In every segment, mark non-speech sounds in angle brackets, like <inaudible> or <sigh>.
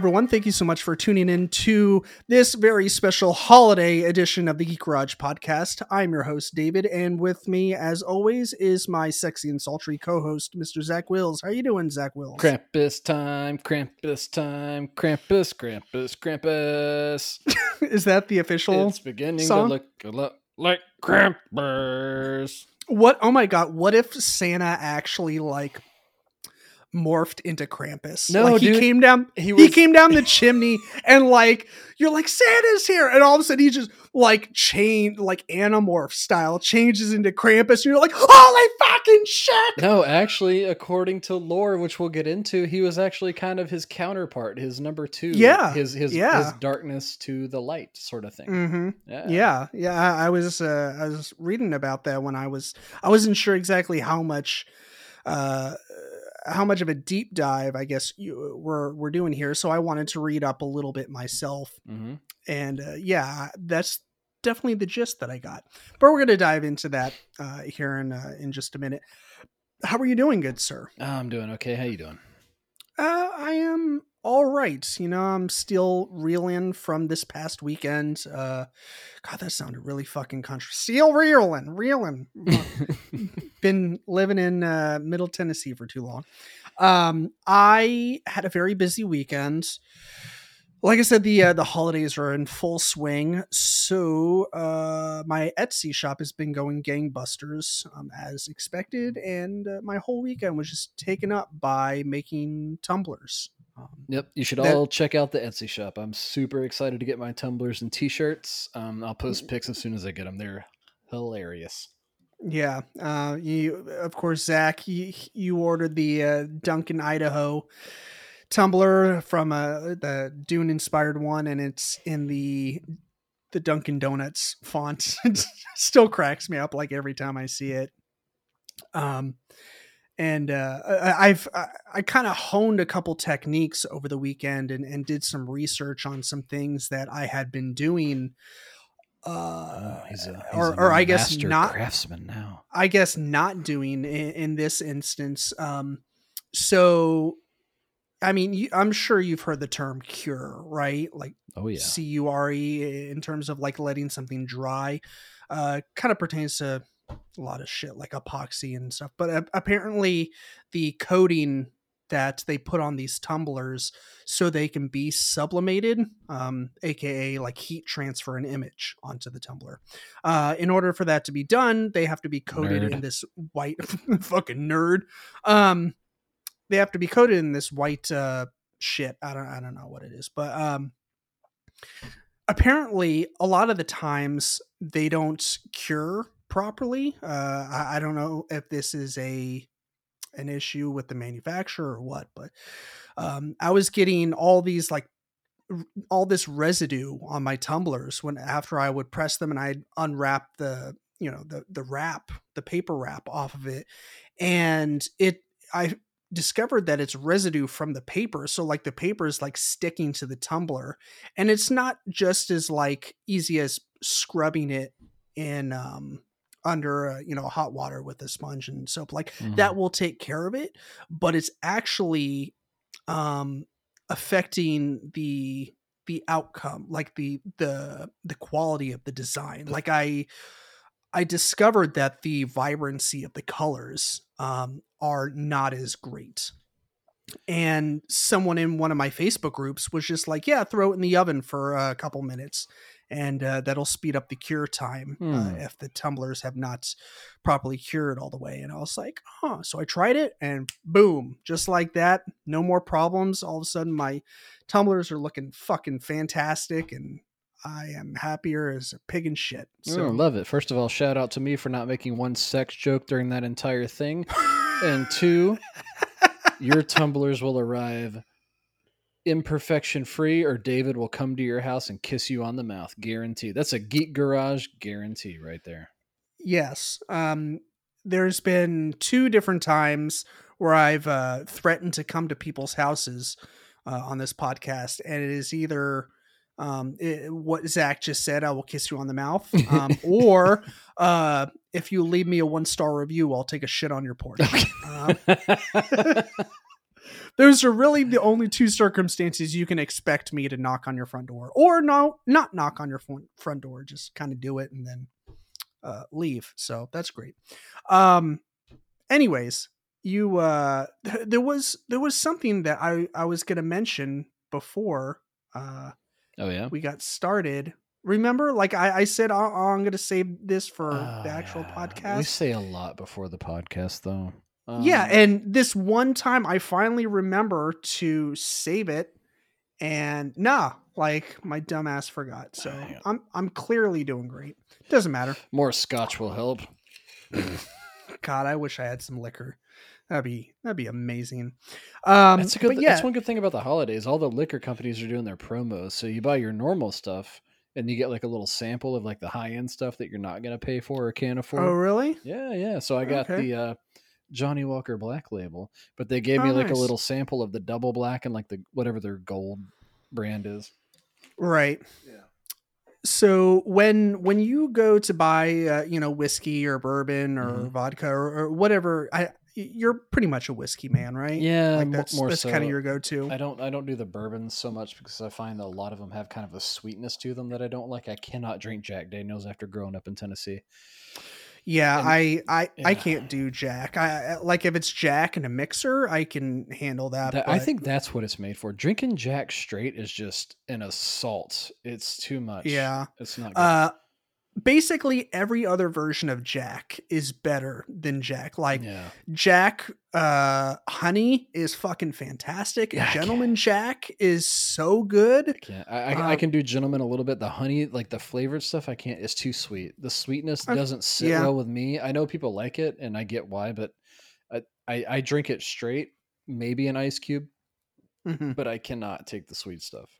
everyone. Thank you so much for tuning in to this very special holiday edition of the Geek Garage podcast. I'm your host, David, and with me, as always, is my sexy and sultry co-host, Mr. Zach Wills. How are you doing, Zach Wills? Krampus time, Krampus time, Krampus, Krampus, Krampus. <laughs> is that the official? It's beginning song? to look a lot like Krampus. What? Oh my god! What if Santa actually like morphed into Krampus? No, like, he dude. came down. He He, came down the chimney, and like you're like Santa's here, and all of a sudden he just like changed, like Animorph style, changes into Krampus, and you're like, holy fucking shit! No, actually, according to lore, which we'll get into, he was actually kind of his counterpart, his number two. Yeah, His his, yeah. his darkness to the light sort of thing. Mm-hmm. Yeah. Yeah, yeah. I, I was uh, I was reading about that when I was I wasn't sure exactly how much uh how much of a deep dive I guess you we're we're doing here. So I wanted to read up a little bit myself, hmm and uh, yeah, that's definitely the gist that I got. But we're gonna dive into that uh, here in uh, in just a minute. How are you doing, good sir? I'm doing okay. How you doing? Uh, I am all right. You know, I'm still reeling from this past weekend. Uh, God, that sounded really fucking country. Still reeling, reeling. <laughs> Been living in uh, Middle Tennessee for too long. Um, I had a very busy weekend. Like I said, the uh, the holidays are in full swing, so uh, my Etsy shop has been going gangbusters um, as expected, and uh, my whole weekend was just taken up by making tumblers. Um, Yep, you should That- all check out the Etsy shop. I'm super excited to get my tumblers and t-shirts. Um, I'll post pics as soon as I get them. They're hilarious. Yeah, uh, you of course, Zach, you, you ordered the uh, Duncan Idaho tumbler from uh, the Dune inspired one, and it's in the the Dunkin' Donuts font. <laughs> it still cracks me up like every time I see it. Um, and uh, I've I, I kind of honed a couple techniques over the weekend and, and did some research on some things that I had been doing. Uh, Oh, he's a, he's or, or I guess not craftsman now. I guess not doing in, in this instance. Um, so, I mean, you, I'm sure you've heard the term cure, right? Like Oh yeah. C U R E in terms of like letting something dry. Uh, kind of pertains to a lot of shit like epoxy and stuff. But uh, apparently, the coating that they put on these tumblers so they can be sublimated, um, aka like heat transfer an image onto the tumbler. Uh, in order for that to be done, they have to be coated Nerd. in this white <laughs> fucking nerd. Um, they have to be coated in this white uh, shit. I don't I don't know what it is, but um, apparently a lot of the times they don't cure properly. Uh, I, I don't know if this is a an issue with the manufacturer or what, but um, I was getting all these like all this residue on my tumblers when after I would press them and I'd unwrap the you know the the wrap the paper wrap off of it and it I discovered that it's residue from the paper so like the paper is like sticking to the tumbler and it's not just as like easy as scrubbing it in um under uh, you know hot water with a sponge and soap like Mhm. that will take care of it but it's actually um affecting the the outcome like the the the quality of the design. Like i i discovered that the vibrancy of the colors um are not as great. And someone in one of my facebook groups was just like yeah throw it in the oven for a couple minutes and uh, that'll speed up the cure time uh, Hmm. if the tumblers have not properly cured all the way. And I was like, huh. So I tried it and boom, just like that, no more problems. All of a sudden, my tumblers are looking fucking fantastic and I am happier as a pig in shit. Oh, So love it. First of all, shout out to me for not making one sex joke during that entire thing. And <laughs> two, your tumblers will arrive imperfection free, or David will come to your house and kiss you on the mouth. Guarantee. That's a geek garage guarantee right there. Yes. Um, there's been two different times where I've uh, threatened to come to people's houses uh, on this podcast, and it is either um, it, what Zach just said, I will kiss you on the mouth, um, <laughs> or uh, if you leave me a one star review, I'll take a shit on your porch. Uh, <laughs> Those are really the only two circumstances you can expect me to knock on your front door, or no, not knock on your front front door. Just kind of do it and then uh, leave. So that's great. Um, anyways, you uh, th- there was there was something that I I was gonna mention before uh, Oh yeah. we got started. Remember, like I, I said, oh, oh, I'm gonna save this for Oh, the actual yeah. We say a lot before the podcast, though. Yeah, Um, and this one time I finally remember to save it, and nah, like my dumbass forgot. So. I'm I'm clearly doing great. Doesn't matter. more scotch will help. <laughs> God, I wish I had some liquor. That'd be that'd be amazing. Um, that's a good. th- yeah, That's one good thing about the holidays. All the liquor companies are doing their promos, so you buy your normal stuff, and you get like a little sample of like the high end stuff that you're not gonna pay for or can't afford. oh really? Yeah, yeah. So I got Okay. the uh, Johnnie Walker Black Label, but they gave Oh, me like nice. a little sample of the Double Black and like the whatever their gold brand is. Right. Yeah. So when when you go to buy uh, you know whiskey or bourbon or Mhm. vodka or, or whatever, I you're pretty much a whiskey man, right? Yeah, like mo- that's more that's so. kind of your go-to. I don't I don't do the bourbons so much because I find that a lot of them have kind of a sweetness to them that I don't like. I cannot drink Jack Daniels after growing up in Tennessee. Yeah, And- I I I can't do Jack. I I- like if it's Jack and a mixer, I can handle that. That, I think that's what it's made for. Drinking Jack straight is just an assault. It's too much. Yeah. It's not good. Uh, basically every other version of Jack is better than Jack. Like yeah. Jack uh Honey is fucking fantastic. Yeah, I Gentleman Jack is so good. Can't. I, I, I Um, can do gentleman a little bit. The honey, like the flavored stuff, I can't. It's too sweet. The sweetness Uh, doesn't sit yeah. well with me. I know people like it, and I get why, but I, I, I drink it straight, maybe an ice cube, Mhm. but I cannot take the sweet stuff.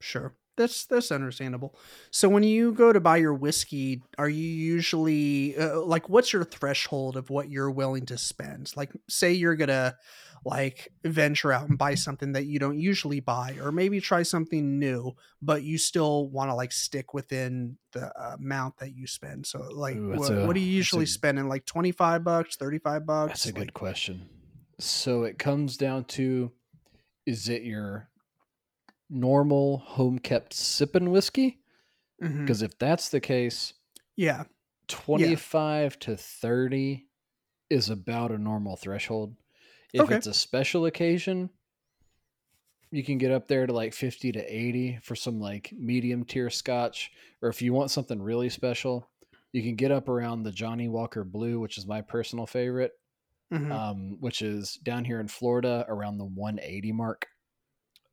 Sure. That's that's understandable. So when you go to buy your whiskey, are you usually uh, like what's your threshold of what you're willing to spend? Like say you're going to like venture out and buy something that you don't usually buy or maybe try something new, but you still want to like stick within the amount that you spend. So like Ooh, what, a- what are you that's a- usually spending like 25 bucks, 35 bucks? That's a good question. So it comes down to is it your normal home kept sipping whiskey? Because if that's the case, Yeah. 25 to 30 is about a normal threshold. If Okay. it's a special occasion, you can get up there to like 50 to 80 for some like medium tier scotch. Or if you want something really special, you can get up around the Johnnie Walker Blue, which is my personal favorite, Mhm. um, which is down here in Florida around the 180 mark.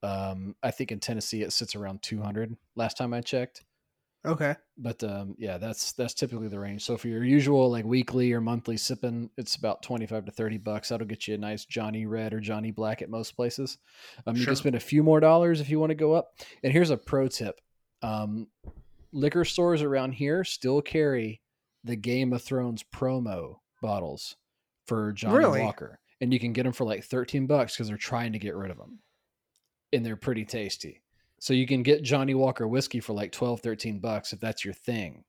Um, I think in Tennessee it sits around 200 last time I checked okay. but um, yeah, that's that's typically the range. So for your usual like weekly or monthly sipping, it's about twenty five to thirty bucks. That'll get you a nice Johnny Red or Johnny Black at most places. Um, You can spend a few more dollars if you want to go up. And here's a pro tip: um, liquor stores around here still carry the Game of Thrones promo bottles for Johnny Really? Walker, and you can get them for like thirteen bucks because they're trying to get rid of them, and they're pretty tasty. So you can get Johnnie Walker whiskey for like 12, 13 bucks if that's your thing.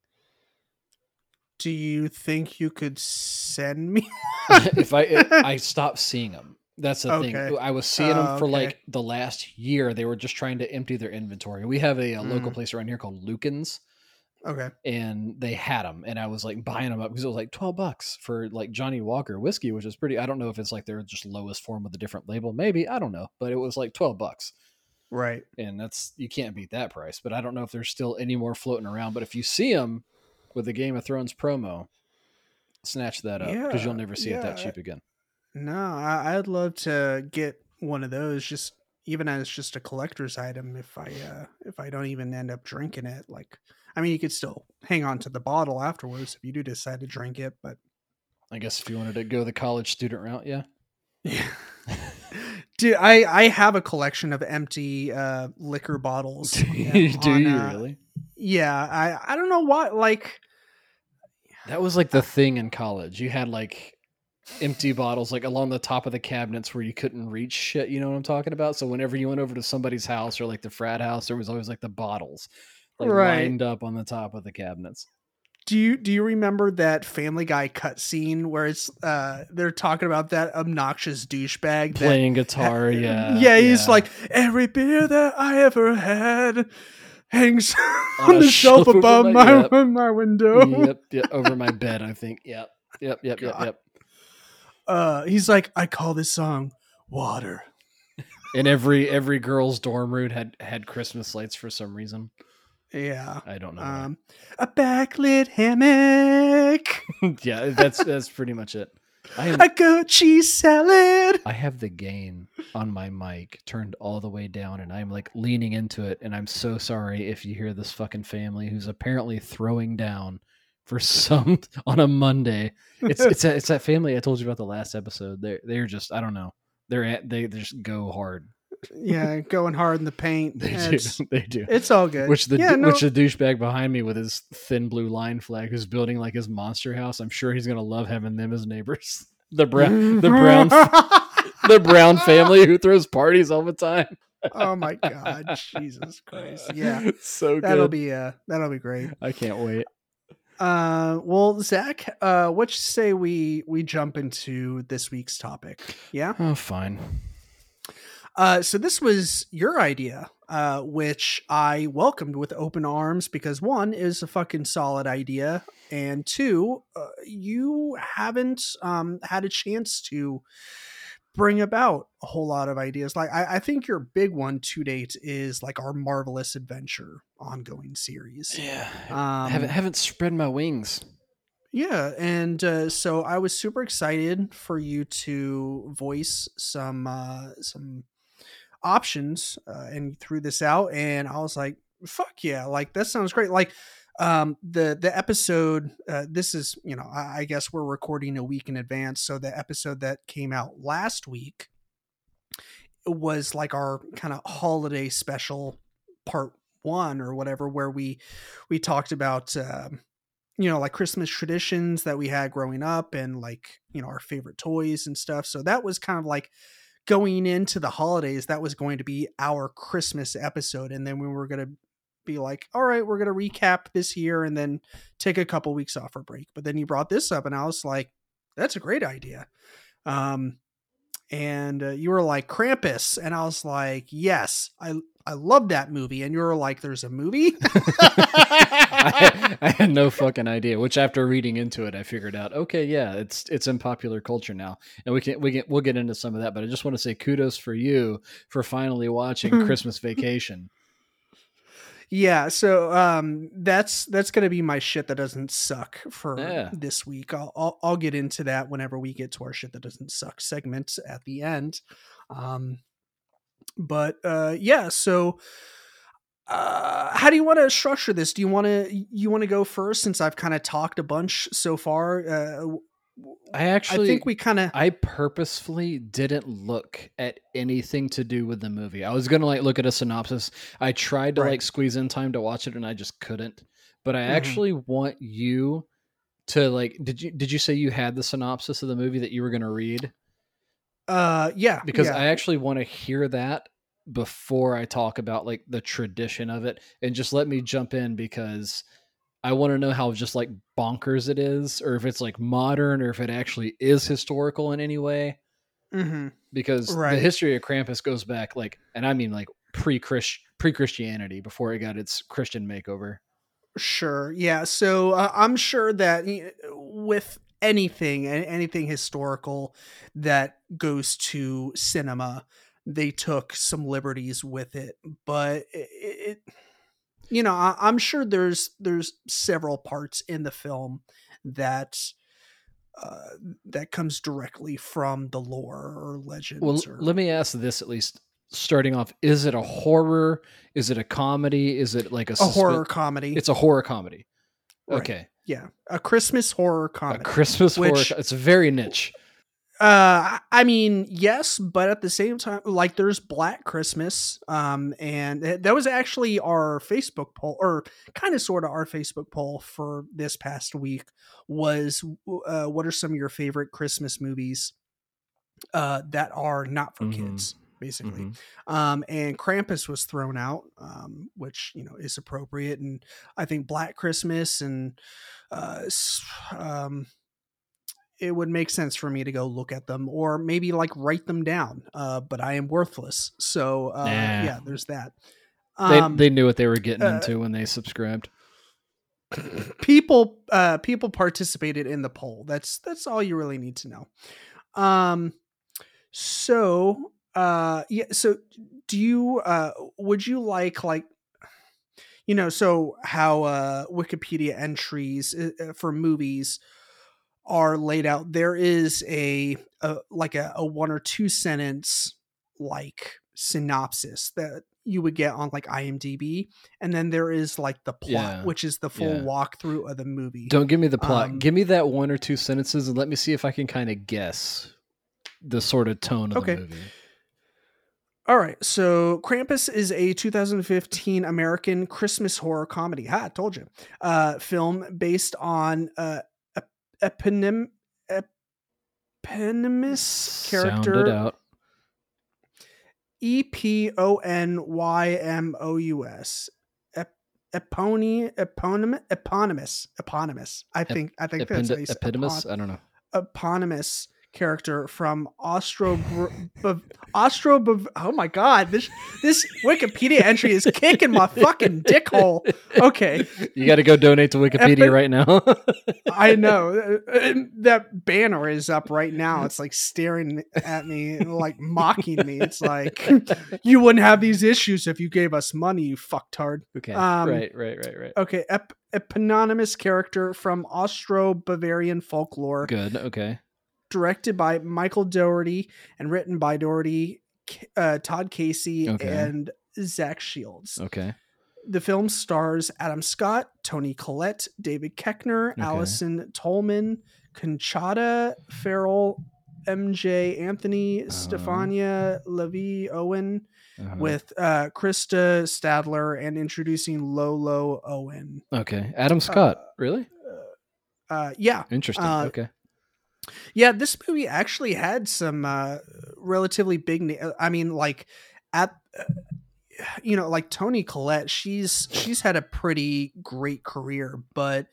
Do you think you could send me? <laughs> if I if <laughs> I stopped seeing them. That's the Okay. thing. I was seeing them Oh, for okay. like the last year. They were just trying to empty their inventory. We have a, a local Mm. place around here called Lucan's, okay. and they had them, and I was like buying them up because it was like twelve bucks for like Johnnie Walker whiskey, which is pretty. I don't know if it's like their just lowest form with a different label, maybe I don't know, but it was like twelve bucks, Right. and that's you can't beat that price. But I don't know if there's still any more floating around. But if you see them with the Game of Thrones promo, snatch that up because you'll never see it that cheap again. No, I, I'd love to get one of those, just even as just a collector's item. If I uh, if I don't even end up drinking it, like I mean, you could still hang on to the bottle afterwards if you do decide to drink it. But I guess if you wanted to go the college student route, yeah. yeah, <laughs> dude, I I have a collection of empty uh, liquor bottles. <laughs> Do on, you uh, really? Yeah, I I don't know why. Like, That was like the thing in college. You had like empty bottles like along the top of the cabinets where you couldn't reach shit. You know what I'm talking about? So whenever you went over to somebody's house or like the frat house, there was always like the bottles like Right. lined up on the top of the cabinets. Do you do you remember that Family Guy cutscene where it's uh they're talking about that obnoxious douchebag that- Playing guitar, yeah. yeah, he's like every beer that I ever had hangs <laughs> On on the shelf shelf <laughs> above my- my yep. <laughs> my window. yep, yep, over my bed, I think. Yep. Yep, yep, yep, yep. Uh, he's like, I call this song "Water." And every every girl's dorm room had had Christmas lights for some reason. Yeah. I don't know. Um, a backlit hammock, <laughs> yeah, that's that's pretty much it. I am a goat cheese salad. I have the gain on my mic turned all the way down and I'm like leaning into it and I'm so sorry if you hear this fucking family who's apparently throwing down for some <laughs> on a Monday. It's it's a, it's that family I told you about the last episode. They're they're just I don't know. They're at, they they just go hard. Yeah, <laughs> going hard in the paint. They It's, do. <laughs> They do. it's all good. Which the yeah, no, which the douchebag behind me with his thin blue line flag who's building like his monster house. I'm sure he's gonna love having them as neighbors. <laughs> The brown the brown the brown family who throws parties all the time. oh my god, Jesus Christ! Yeah, so good. that'll be uh, that'll be great. I can't wait. Uh, well, Zach, uh, what you say we we jump into this week's topic? Yeah. Oh, fine. Uh, so this was your idea, uh, which I welcomed with open arms because one is a fucking solid idea, and two, uh, you haven't um, had a chance to bring about a whole lot of ideas. Like I, I think your big one to date is like our marvelous adventure ongoing series. Yeah. Um, I haven't haven't spread my wings. yeah, and uh, so I was super excited for you to voice some uh, some options, uh, and threw this out, and I was like, "Fuck yeah!" Like that sounds great. Like um, the the episode. Uh, this is you know I, I guess we're recording a week in advance, so the episode that came out last week was like our kind of holiday special part one or whatever, where we we talked about. Um, you know like christmas traditions that we had growing up and like you know our favorite toys and stuff so that was kind of like going into the holidays that was going to be our christmas episode and then we were going to be like all right we're going to recap this year and then take a couple weeks off for break. But then you brought this up and i was like that's a great idea. Um and uh, you were like krampus. And i was like yes i i love that movie and you were like there's a movie I, <laughs> <laughs> I had no fucking idea. Which, after reading into it, I figured out. Okay, yeah, it's it's in popular culture now, and we can we can we'll get into some of that. But I just want to say kudos for you for finally watching <laughs> Christmas Vacation. Yeah, so um, that's that's gonna be my shit that doesn't suck for Yeah. this week. I'll, I'll I'll get into that whenever we get to our shit that doesn't suck segment at the end. Um, but uh, yeah, so uh, how do you want to structure this? Do you want to you want to go first since I've kind of talked a bunch so far? Uh, I actually I think we kind of I purposefully didn't look at anything to do with the movie. I was gonna like look at a synopsis. I tried to Right. like squeeze in time to watch it, and I just couldn't. But I Mhm. actually want you to like. Did you did you say you had the synopsis of the movie that you were gonna read? Uh yeah Because yeah. I actually want to hear that before I talk about like the tradition of it, and just let me jump in because. I want to know how just like bonkers it is, or if it's like modern, or if it actually is historical in any way Mhm. because Right. the history of Krampus goes back like, and I mean like pre pre Christianity before it got its Christian makeover. Sure. Yeah. So uh, I'm sure that with anything, anything historical that goes to cinema, they took some liberties with it. But it, it you know, I, I'm sure there's there's several parts in the film that uh, that comes directly from the lore or legends. Well, or, let me ask this at least. Starting off, is it a horror? Is it a comedy? Is it like a, a horror comedy. It's a horror comedy. Right. Okay, yeah, a Christmas horror comedy. a. Christmas horror. which- co- It's very niche. Uh, I mean, yes, but at the same time, like there's Black Christmas, um, and that was actually our Facebook poll, or kind of sort of our Facebook poll for this past week. Was uh, what are some of your favorite Christmas movies uh, that are not for Mhm. kids? Basically. Mhm. Um, and Krampus was thrown out, um, which you know is appropriate. And I think Black Christmas and uh, um, it would make sense for me to go look at them or maybe like write them down. Uh, but I am worthless, so uh, Nah. yeah, there's that. They, Um, they knew what they were getting uh, into when they subscribed. <coughs> people uh people participated in the poll that's that's all you really need to know um so uh yeah so do you uh would you like like you know so how uh wikipedia entries uh, for movies are laid out there is a, a like a, a one or two sentence like synopsis that you would get on like imdb and then there is like the plot Yeah, which is the full yeah. walkthrough of the movie Don't give me the plot. Um, give me that one or two sentences and let me see if I can kind of guess the sort of tone of Okay. the movie. All right, so Krampus is a 2015 American Christmas horror comedy. Ha, I told you. Uh, film based on uh, ep- eponym eponymous character out. E P O N Y M O U S. Epony eponym eponymous eponymous. I think I think that's how you Epid- say- epitomous? epon- I don't know. eponymous character from Austro Austro oh my god this this wikipedia entry is kicking my fucking dick hole okay You got to go donate to Wikipedia Epi- right now. i know that banner is up right now it's like staring at me like mocking me it's like you wouldn't have these issues if you gave us money you fucktard okay. Um, right, right, right, right. okay ep- eponymous character from austro-bavarian folklore Good. Okay. Directed by Michael Dougherty and written by Dougherty, uh, Todd Casey, Okay. and Zach Shields. Okay. The film stars Adam Scott, Toni Collette, David Koechner, Okay. Allison Tolman, Conchata Ferrell, Emjay Anthony, Uh-huh. Stefania LaVie Owen, Uh-huh. with uh, Krista Stadler, and introducing Lolo Owen. Okay. Adam Scott. really? Uh, yeah, Interesting. uh, okay. Yeah, this movie actually had some uh, relatively big. Na- I mean, like at uh, you know, like Toni Collette. She's she's had a pretty great career, but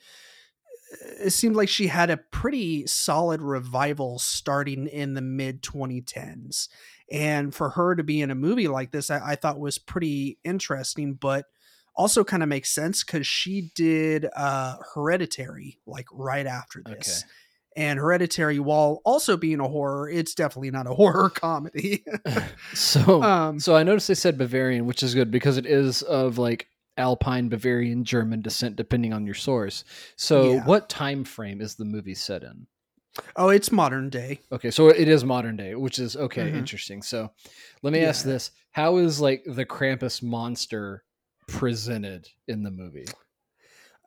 it seemed like she had a pretty solid revival starting in the mid 2010s. And for her to be in a movie like this, I, I thought was pretty interesting, but also kind of makes sense because she did uh Hereditary like right after this. Okay. And Hereditary, while also being a horror, it's definitely not a <laughs> horror comedy. <laughs> So, um, so I noticed they said Bavarian, which is good because it is of like Alpine, Bavarian, German descent, depending on your source. So, Yeah. what time frame is the movie set in? oh, it's modern day. Okay, so it is modern day, which is okay, Mhm. interesting. So, let me ask this: How is like the Krampus monster presented in the movie?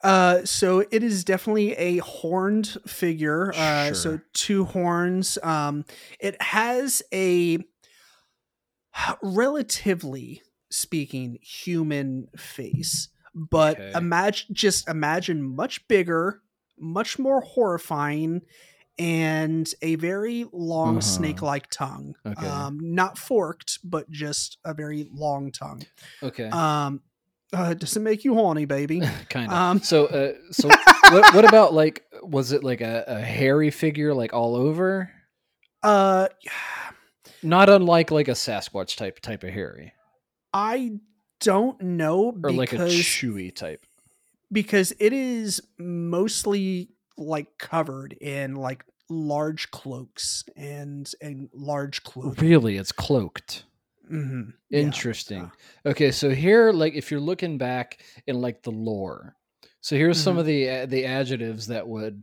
Uh, so it is definitely a horned figure. Uh, so two horns. Um, it has a relatively speaking human face, but Okay. imagine just imagine much bigger, much more horrifying, and a very long Uh-huh. snake-like tongue. Okay. Um, not forked, but just a very long tongue. Okay, Um, uh, does it make you horny, baby? <laughs> kind of. um, so, uh, <laughs> so what, what about like? Was it like a, a hairy figure, like all over? Uh, Not unlike like a Sasquatch type type of hairy, I don't know or because like a chewy type. because it is mostly like covered in like large cloaks and and large clothing. Really, it's cloaked. Mhm. Yeah. Interesting. Okay, so here, like, if you're looking back in like the lore, so here's some Mhm. of the uh, the adjectives that would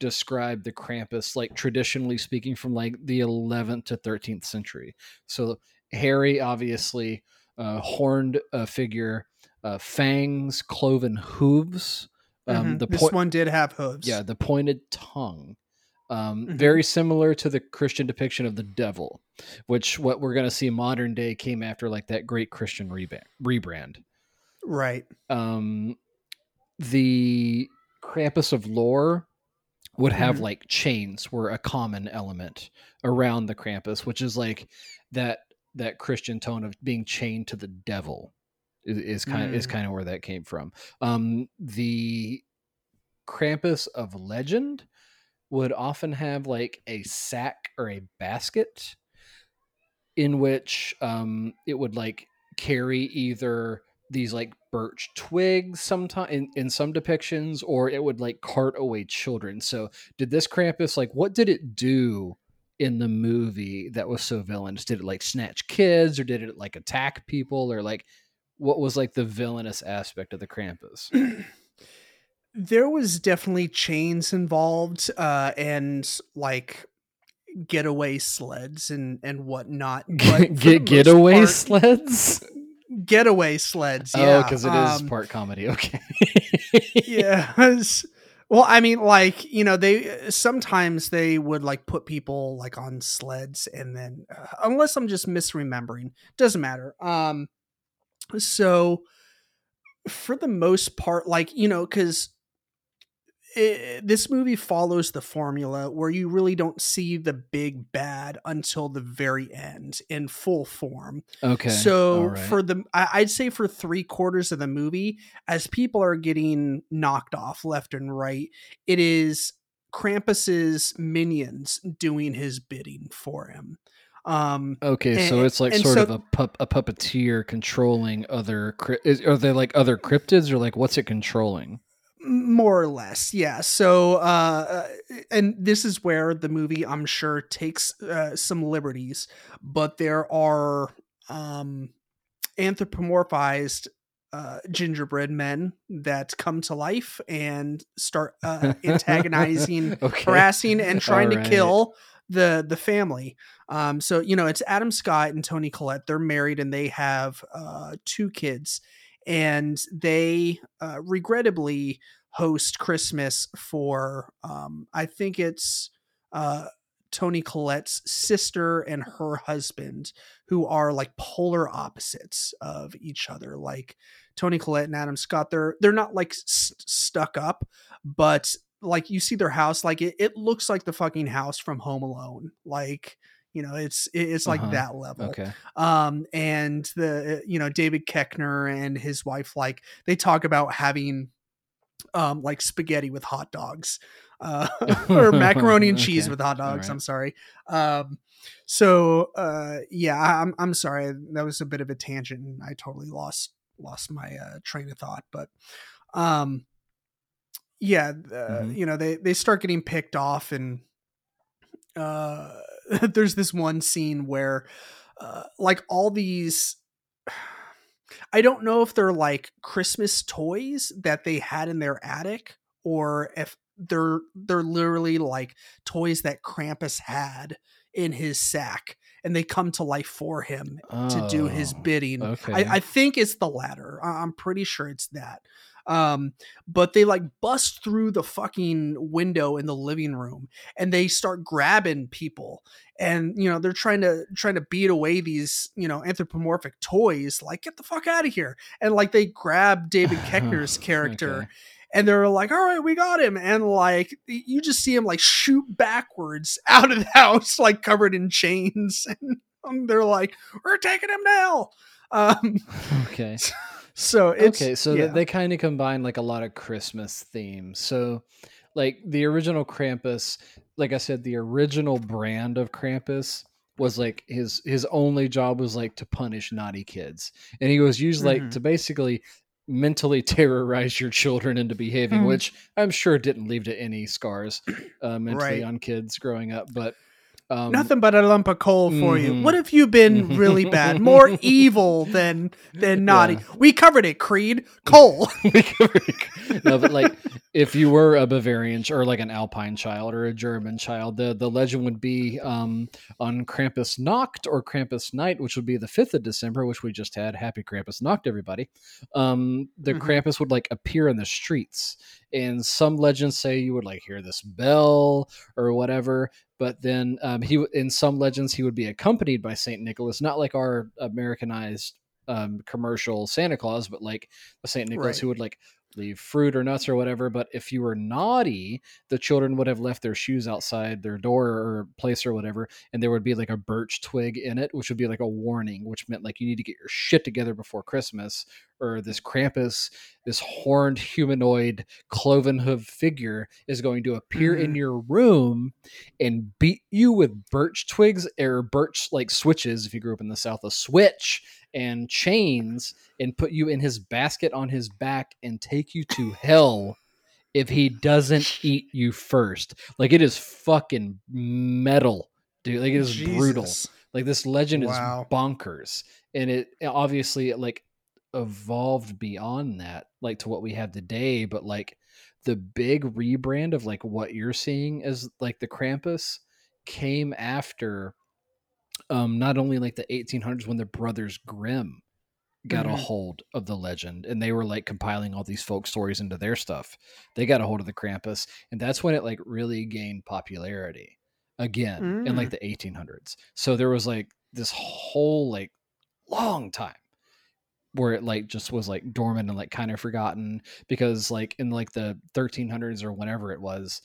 describe the Krampus, like traditionally speaking, from like the 11th to 13th century. So hairy, obviously, uh, horned uh, figure, uh, fangs, cloven hooves. Um, Mhm. the this point, one did have hooves. yeah, the pointed tongue. Um, Mhm. Very similar to the Christian depiction of the devil, which what we're going to see modern day came after like that great Christian rebrand. rebrand. right. Um, the Krampus of lore would have Mhm. like chains were a common element around the Krampus, which is like that that Christian tone of being chained to the devil is, is kind of is Mm. kind of where that came from. Um, the Krampus of legend would often have like a sack or a basket in which um, it would like carry either these like birch twigs sometimes in, in some depictions or it would like cart away children. So did this krampus like what did it do in the movie that was so villainous? Did it like snatch kids or did it like attack people or like what was like the villainous aspect of the krampus <clears throat> there was definitely chains involved uh and like getaway sleds and and whatnot but <laughs> get getaway part- sleds? Getaway sleds oh yeah because it is um, part comedy <laughs> okay. Yeah well i mean like you know they sometimes they would like put people like on sleds and then uh, unless i'm just misremembering doesn't matter um so for the most part like you know because this movie follows the formula where you really don't see the big bad until the very end in full form okay so right. for the i'd say for three quarters of the movie as people are getting knocked off left and right it is krampus's minions doing his bidding for him um Okay, so it's like sort so- of a pup, a puppeteer controlling other. Is, are they like other cryptids, or like what's it controlling? More or less yeah so uh and this is where the movie i'm sure takes uh, some liberties but there are um anthropomorphized uh gingerbread men that come to life and start uh <laughs> antagonizing okay, harassing and trying to kill the the family. Um, so you know, it's Adam Scott and Toni Collette. They're married and they have uh, two kids, and they uh, regrettably host Christmas for um, I think it's uh, Toni Collette's sister and her husband, who are like polar opposites of each other. Like Toni Collette and Adam Scott, they're they're not like s- stuck up, but like you see their house, like it, it looks like the fucking house from Home Alone. Like you know, it's it's like Uh-huh. that level Okay, um and the you know david koechner and his wife like they talk about having um like spaghetti with hot dogs uh <laughs> <laughs> or macaroni and cheese Okay. with hot dogs Alright. i'm sorry um so uh yeah i'm i'm sorry that was a bit of a tangent and i totally lost lost my uh train of thought but um yeah uh, Mhm. you know they they start getting picked off and uh <laughs> there's this one scene where uh, like all these I don't know if they're like Christmas toys that they had in their attic or if they're they're literally like toys that Krampus had in his sack and they come to life for him to do his Oh, bidding. Okay, I, I think it's the latter. I'm pretty sure it's that. Um, but they like bust through the fucking window in the living room and they start grabbing people and you know they're trying to trying to beat away these you know anthropomorphic toys like get the fuck out of here and like they grab david koechner's <laughs> character Okay. and they're like all right we got him and like you just see him like shoot backwards <laughs> out of the house like covered in chains <laughs> and they're like we're taking him now um okay. So it's okay, so yeah. th- they kind of combine like a lot of Christmas themes. So, like the original Krampus, like I said, the original brand of Krampus was like his his only job was like to punish naughty kids, and he was used like Mhm. to basically mentally <laughs> terrorize your children into behaving, Mhm. which I'm sure didn't leave to any scars uh, mentally Right. on kids growing up, but. Um, Nothing but a lump of coal for you. Mhm. What have you been Mhm. really bad? More <laughs> evil than than naughty. Yeah. We covered it, Creed. Coal. <laughs> no, but like if you were a Bavarian or like an Alpine child or a German child, the the legend would be um, on Krampus Nacht or Krampus Night, which would be the fifth of December, which we just had. Happy Krampus Nacht, everybody! Um, the Mhm. Krampus would like appear in the streets, and some legends say you would like hear this bell or whatever. But then um, he, in some legends, he would be accompanied by Saint Nicholas, not like our Americanized um, commercial Santa Claus, but like the Saint Nicholas Right. who would like leave fruit or nuts or whatever. But if you were naughty, the children would have left their shoes outside their door or place or whatever, and there would be like a birch twig in it, which would be like a warning, which meant like you need to get your shit together before Christmas, or this Krampus, this horned humanoid cloven hoof figure is going to appear in Mhm. your room and beat you with birch twigs or birch like switches if you grew up in the south a switch and chains and put you in his basket on his back and take you to hell if he doesn't eat you first. Like it is fucking metal dude. Like it is brutal. Like this legend Wow. is bonkers. And it obviously like evolved beyond that like to what we have today. But like the big rebrand of like what you're seeing as like the Krampus came after um not only like the 1800s when the brothers Grimm got a Mhm. hold of the legend and they were like compiling all these folk stories into their stuff. They got a hold of the Krampus and that's when it like really gained popularity again in like the 1800s. So there was like this whole like long time where it like just was like dormant and like kind of forgotten because like in like the 1300s or whenever it was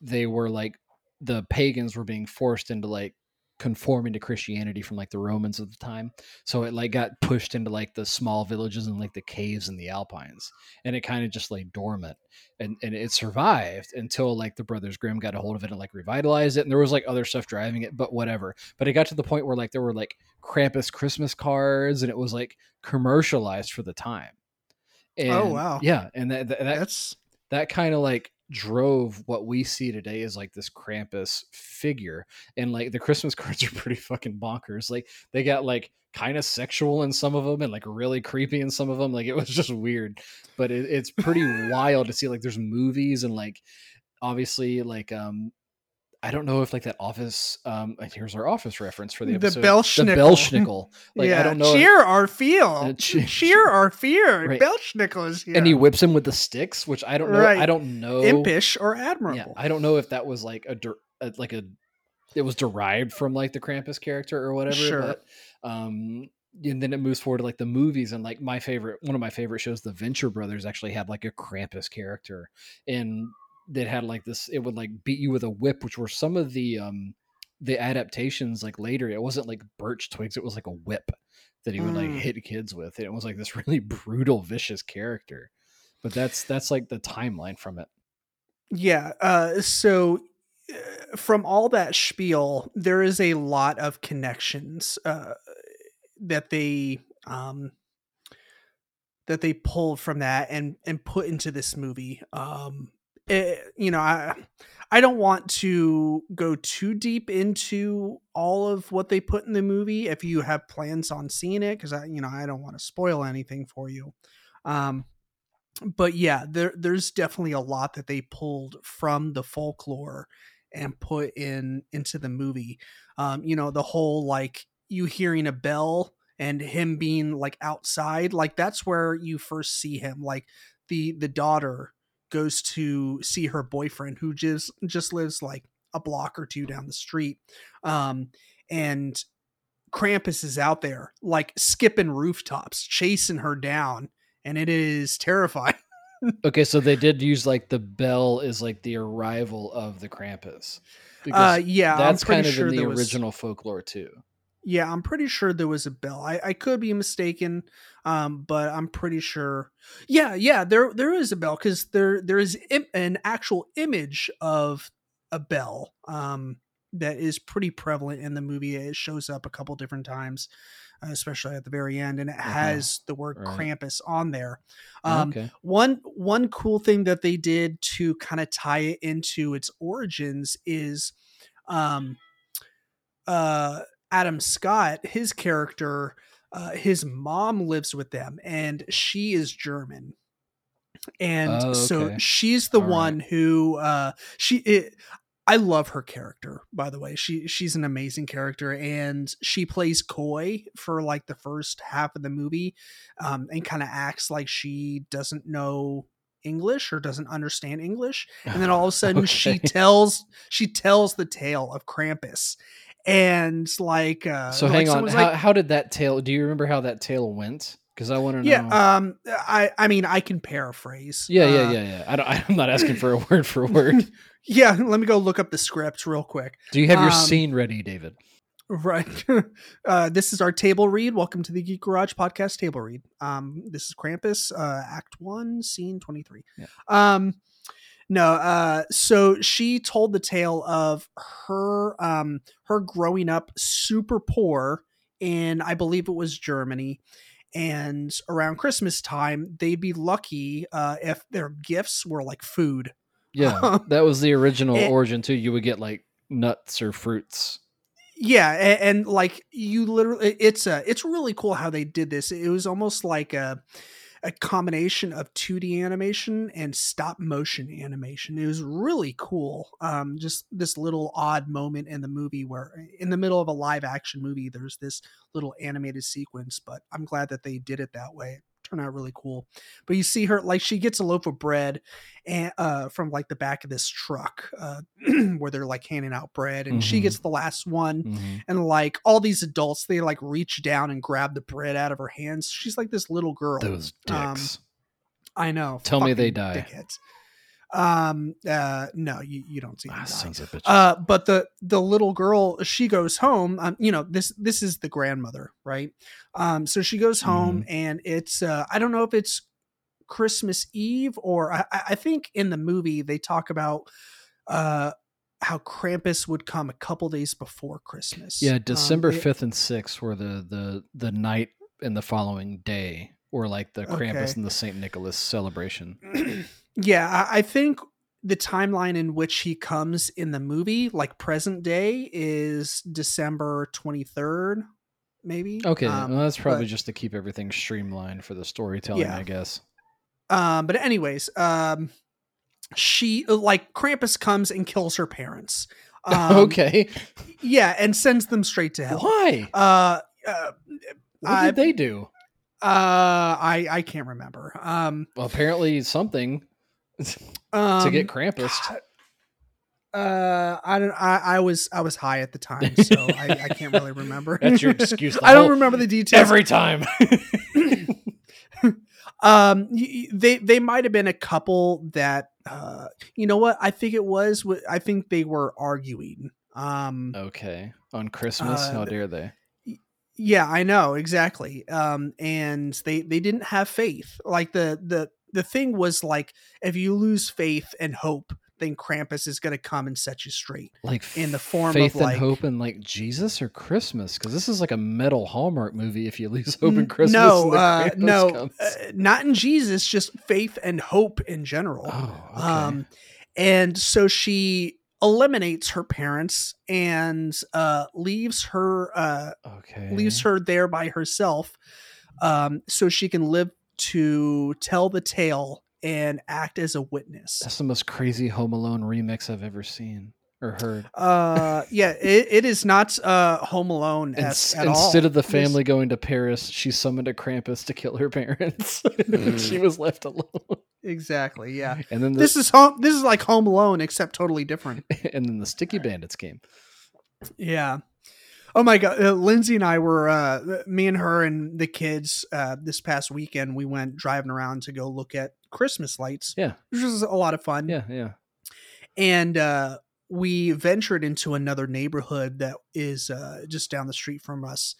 they were like the pagans were being forced into like conforming to christianity from like the romans of the time. So it like got pushed into like the small villages and like the caves and the alpines. And it kind of just lay dormant. And and it survived until like the brothers grimm got a hold of it and like revitalized it. And there was like other stuff driving it but whatever. But it got to the point where like there were like krampus christmas cards and it was like commercialized for the time. Oh, and, Oh, wow. yeah and that that, that That's that kind of like drove what we see today as like this Krampus figure. And like the Christmas <laughs> cards are pretty fucking bonkers. Like they got like kind of sexual in some of them and like really creepy in some of them. Like it was <laughs> just weird, but it, it's pretty <laughs> wild to see. Like there's movies and like obviously like um I don't know if like that office um here's our office reference for the episode. The. Belsnickel. The Belsnickel. <laughs> Like yeah. I don't know. if- Cheer our feel. Uh, <laughs> che- <laughs> Cheer our fear. Right. Belsnickel is here. and he whips him with the sticks, which I don't know. I don't know. impish or admirable. Yeah, I don't know if that was like a, a like a it was derived from like the Krampus character or whatever. Sure. But um and then it moves forward to like the movies and like my favorite one of my favorite shows, the Venture Brothers, actually had like a Krampus character. And that had like this it would like beat you with a whip, which were some of the um the adaptations like later, it wasn't like birch twigs, it was like a whip that he would like Mm. hit kids with. And it was like this <laughs> really brutal, vicious character. But that's that's like the timeline from it. Yeah. Uh, so, uh, from all that spiel, there is a lot of connections uh, that they um, that they pulled from that and and put into this movie. Um, it, you know, I I don't want to go too deep into all of what they put in the movie. If you have plans on seeing it, because I you know I don't want to spoil anything for you. Um, but yeah, there there's definitely a lot that they pulled from the folklore and put in into the movie. Um, you know, the whole like you hearing a bell and him being like outside, like that's where you first see him. Like the the daughter goes to see her boyfriend who just just lives like a block or two down the street. Um, and Krampus is out there like skipping rooftops, chasing her down, and it is terrifying. <laughs> Okay, so they did use like the bell is like the arrival of the Krampus. Uh, yeah, that's kind of sure in the there was- original folklore too. Yeah, I'm pretty sure there was a bell. I, I could be mistaken, um, but I'm pretty sure. Yeah, yeah, there there is a bell because there there is Im- an actual image of a bell um, that is pretty prevalent in the movie. It shows up a couple different times, uh, especially at the very end, and it Uh-huh. has the word Right. Krampus on there. Um, okay. one one cool thing that they did to kind of tie it into its origins is um uh Adam Scott his character uh his mom lives with them and she is German. And Oh, so she's the All right. one who uh she it, I love her character by the way. She she's an amazing character and she plays coy for like the first half of the movie um and kind of acts like she doesn't know English or doesn't understand English. And then all of a sudden she <laughs> tells she tells the tale of Krampus and like uh So like hang on. How, like, how did that tale? Do you remember how that tale went? Because I want to know. yeah um i i mean i can paraphrase yeah, yeah, Uh, yeah, yeah. I don't, I'm not asking for a word for word. <laughs> yeah let me go look up the script real quick Do you have your Um, scene ready, David? Right. <laughs> uh, this is our table read. Welcome to the Geek Garage podcast table read. Um, this is Krampus, uh, Act One, Scene Twenty Three. Yeah. Um, no. Uh, so she told the tale of her um her growing up super poor in I believe it was Germany. And around Christmas time, they'd be lucky uh, if their gifts were like food. Yeah, <laughs> that was the original It- origin too. You would get like nuts or fruits. yeah and, and like you literally it's uh it's really cool how they did this it was almost like a a combination of 2d animation and stop motion animation. It was really cool um just this little odd moment in the movie where in the middle of a live action movie there's this little animated sequence but i'm glad that they did it that way turned out really cool but you see her like she gets a loaf of bread and uh from like the back of this truck uh <clears throat> where they're like handing out bread and she Mhm. gets the last one Mhm. and like all these adults they like reach down and grab the bread out of her hands she's like this little girl Those Um, dicks. i know Tell me they die. dickheads. Um uh no you, you don't see ah, sons of bitches. uh but the the little girl she goes home um you know this this is the grandmother right um so she goes home and it's uh i don't know if it's christmas eve or i I- think in the movie they talk about uh how krampus would come a couple days before christmas yeah, Um, December fifth and sixth were the the the night and the following day, or like the Krampus Okay. and the Saint Nicholas celebration. <clears throat> yeah, I, I think the timeline in which he comes in the movie, like present day, is December 23rd, maybe. Okay, Um, well, that's probably but- just to keep everything streamlined for the storytelling, Yeah. I guess. um, but anyways, um, she like Krampus comes and kills her parents. <laughs> Um, okay, Yeah, and sends them straight to hell. why? Uh, uh, What I- did they do? uh, I I can't remember. Um, Well, apparently something um to get Krampus. Uh, I don't. I, I was I was high at the time, <laughs> so I, I can't really remember. That's your excuse <laughs> I don't remember the details. Every time. <laughs> um, they they might have been a couple that. Uh, you know what? I think it was. I think they were arguing. Um, okay, on Christmas, Uh, how dare they? yeah, I know exactly. Um, and they they didn't have faith. Like the the the thing was like, if you lose faith and hope, then Krampus is going to come and set you straight. Like in the form of, faith like- and hope and like Jesus or Christmas, because this is like a metal Hallmark movie. If you lose hope in Christmas, No, <laughs> uh, no, uh, not in Jesus. Just faith and hope in general. oh, okay. Um, and so she eliminates her parents and uh, leaves her uh, okay, leaves her there by herself, um, so she can live to tell the tale and act as a witness. That's the most crazy Home Alone remix I've ever seen or heard. Uh, yeah, it, it is not uh, Home Alone Ins- as, at all. instead of the family going to Paris, she summoned a Krampus to kill her <laughs> parents. <laughs> she was left alone. exactly, yeah. And then the, This is home. This is like Home Alone, except totally different. <laughs> and then the Sticky Bandits came. Yeah. Oh my god, uh, Lindsay and I were uh me and her and the kids uh this past weekend we went driving around to go look at Christmas lights. Yeah. Which was a lot of fun. Yeah, yeah. And uh we ventured into another neighborhood that is uh just down the street from us.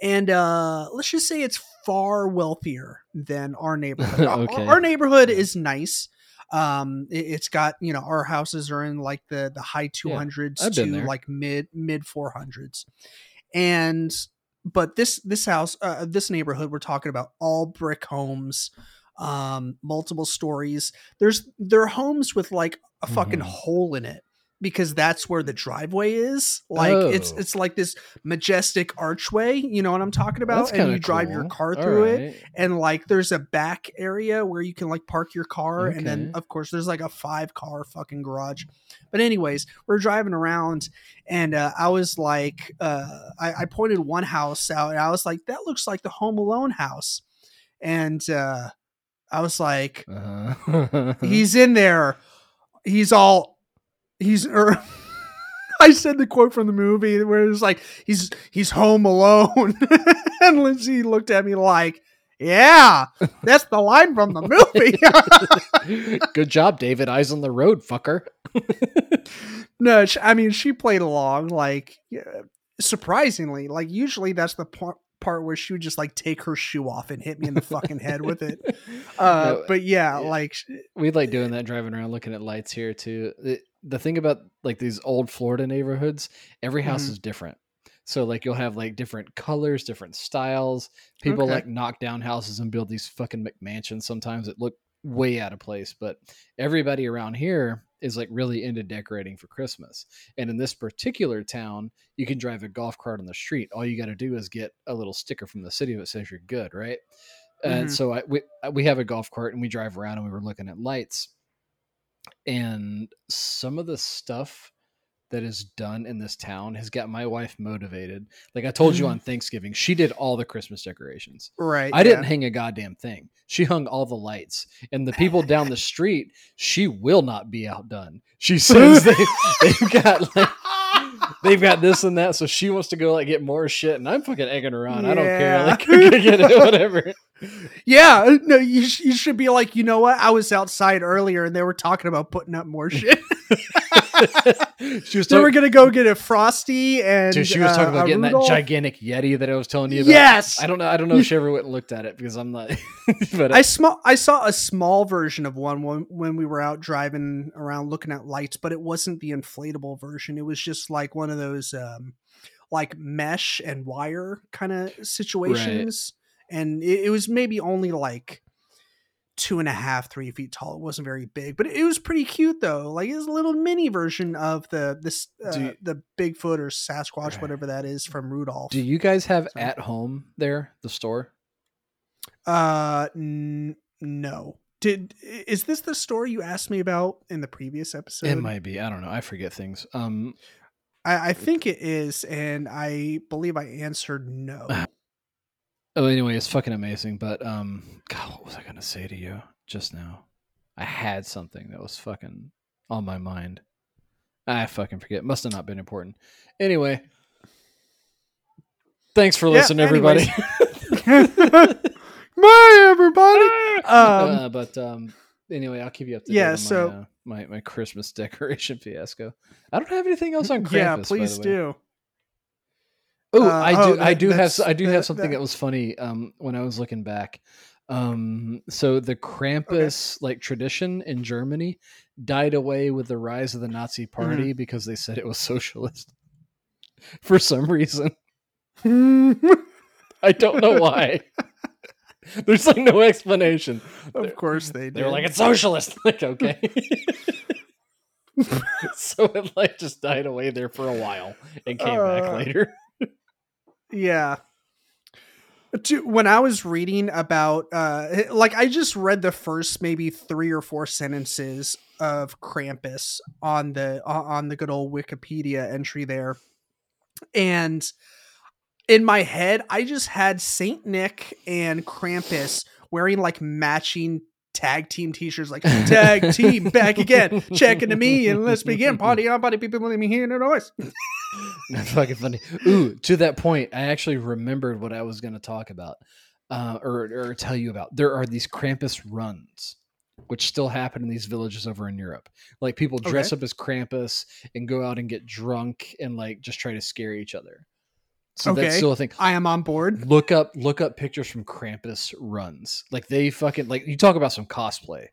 And uh let's just say it's far wealthier than our neighborhood. <laughs> Our- Okay. Our neighborhood is nice. Um it, it's got, you know, our houses are in like the the high 200s I've to like mid mid 400s. And but this this house uh, this neighborhood we're talking about all brick homes um multiple stories there's there are homes with like a fucking Mhm. hole in it because that's where the driveway is. Like it's Oh. it's like this majestic archway you know what i'm talking about? And you drive your car through it and like there's a back area where you can like park your car and then of course there's like a five car fucking garage. But anyways we're driving around and uh, i was like uh, I, I pointed one house out and i was like that looks like the home alone house. And uh, i was like Uh-huh. <laughs> he's in there. He's all he's er, <laughs> I said the quote from the movie where it was like he's he's home alone, <laughs> and Lindsay looked at me like, "Yeah, that's the line from the movie." <laughs> Good job, David. Eyes on the road, fucker. no, she, I mean she played along like surprisingly. Like usually that's the part part where she would just like take her shoe off and hit me in the fucking head with it. Uh, No, but yeah, yeah. like we like doing that driving around looking at lights here too. The, the thing about like these old Florida neighborhoods, every house Mhm. is different. So like you'll have like different colors, different styles. People Okay. like knock down houses and build these fucking McMansions sometimes that look way out of place, but everybody around here is like really into decorating for Christmas. And in this particular town, you can drive a golf cart on the street. All you got to do is get a little sticker from the city that says you're good, right? And Mhm. so I we we have a golf cart and we drive around and we were looking at lights. And some of the stuff that is done in this town has got my wife motivated. Like I told you on <laughs> Thanksgiving, she did all the Christmas decorations. right. I didn't hang a goddamn thing. She hung all the lights. And the people down the <laughs> street, she will not be outdone. She <laughs> says they, they've got like they've got this and that, so she wants to go like get more shit, and I'm fucking egging her on. I don't care, like get it, whatever. Yeah, no, you, sh- you should be like, you know what? I was outside earlier and they were talking about putting up more shit. <laughs> she was they were talking. gonna go get a frosty and Dude, she was uh, talking about getting Rudolph. that gigantic Yeti that I was telling you about. Yes, I don't know. I don't know if she ever went and looked at it because I'm not. <laughs> but I small I saw a small version of one when, when we were out driving around looking at lights, but it wasn't the inflatable version. It was just like one of those um like mesh and wire kind of situations. And it, it was maybe only like two and a half, three feet tall. It wasn't very big, but it was pretty cute though. Like it was a little mini version of the this uh, you- the Bigfoot or Sasquatch, Right. whatever that is from Rudolph. do you guys have So- at home there the store? Uh, n- no. Did is this the story you asked me about in the previous episode? it might be. I don't know. I forget things. Um, I, I think it is, and I believe I answered no. <laughs> Oh, anyway, it's fucking amazing. But um, God, what was I gonna say to you just now? I had something that was fucking on my mind. I fucking forget. Must have not been important. Anyway, thanks for Yeah, listening, everybody. <laughs> <laughs> Bye, everybody. Um, uh, but um, anyway, I'll keep you up to yeah, date on so- my, uh, my my Christmas <laughs> decoration fiasco. I don't have anything else on Krampus. yeah, please the way. do. Oh, Uh, I oh, do. I do have. I do have something that- that was funny. Um, when I was looking back, um, so the Krampus like tradition in Germany died away with the rise of the Nazi Mm-hmm. Party because they said it was socialist <laughs> for some reason. <laughs> I don't know why. <laughs> There's like no explanation. of course they did. They were like, "It's socialist." Like, okay. so it like just died away there for a while and came back Uh, later. Yeah. To, when I was reading about, uh, like, I just read the first maybe three or four sentences of Krampus on the on the good old Wikipedia entry there, and in my head, I just had Saint Nick and Krampus wearing like matching tag team t-shirts like tag <laughs> team back again check into me and let's begin <laughs> party on party people let me hear the noise <laughs> That's fucking funny. Ooh, to that point, I actually remembered what I was going to talk about, uh, or or tell you about. There are these Krampus runs, which still happen in these villages over in Europe. Like people dress Okay. up as Krampus and go out and get drunk and like just try to scare each other. So that's still a thing. i am on board Look up look up pictures from Krampus runs. Like they fucking like you talk about some cosplay.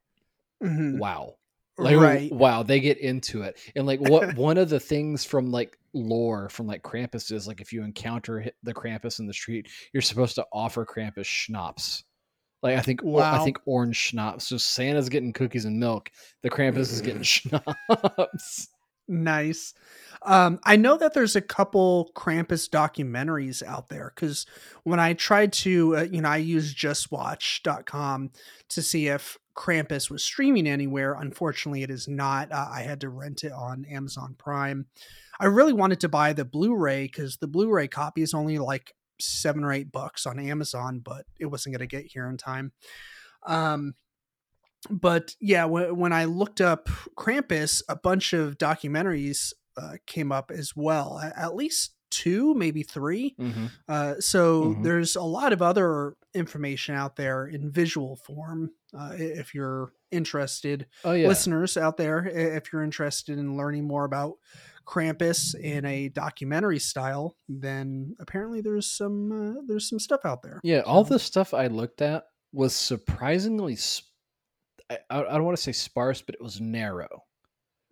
Mhm. Wow. Like right wow, they get into it. And like what <laughs> one of the things from like lore from like Krampus is like if you encounter the Krampus in the street, you're supposed to offer Krampus schnapps. Like I think I think orange schnapps. So Santa's getting cookies and milk. The Krampus is getting <laughs> schnapps. Nice. Um, I know that there's a couple Krampus documentaries out there because when I tried to, uh, you know, I used justwatch.com to see if Krampus was streaming anywhere. Unfortunately, it is not. Uh, I had to rent it on Amazon Prime. I really wanted to buy the Blu ray because the Blu ray copy is only like seven or eight bucks on Amazon, but it wasn't going to get here in time. Um, but yeah, when, when I looked up Krampus, a bunch of documentaries uh, came up as well. At, least two, maybe 3 Mm-hmm. Uh, so Mhm. there's a lot of other information out there in visual form. Uh, if you're interested, Oh yeah. listeners out there, if you're interested in learning more about Krampus in a documentary style, then apparently there's some uh, there's some stuff out there. Yeah, all the stuff I looked at was surprisingly. Sp- I, I don't want to say sparse, but it was narrow.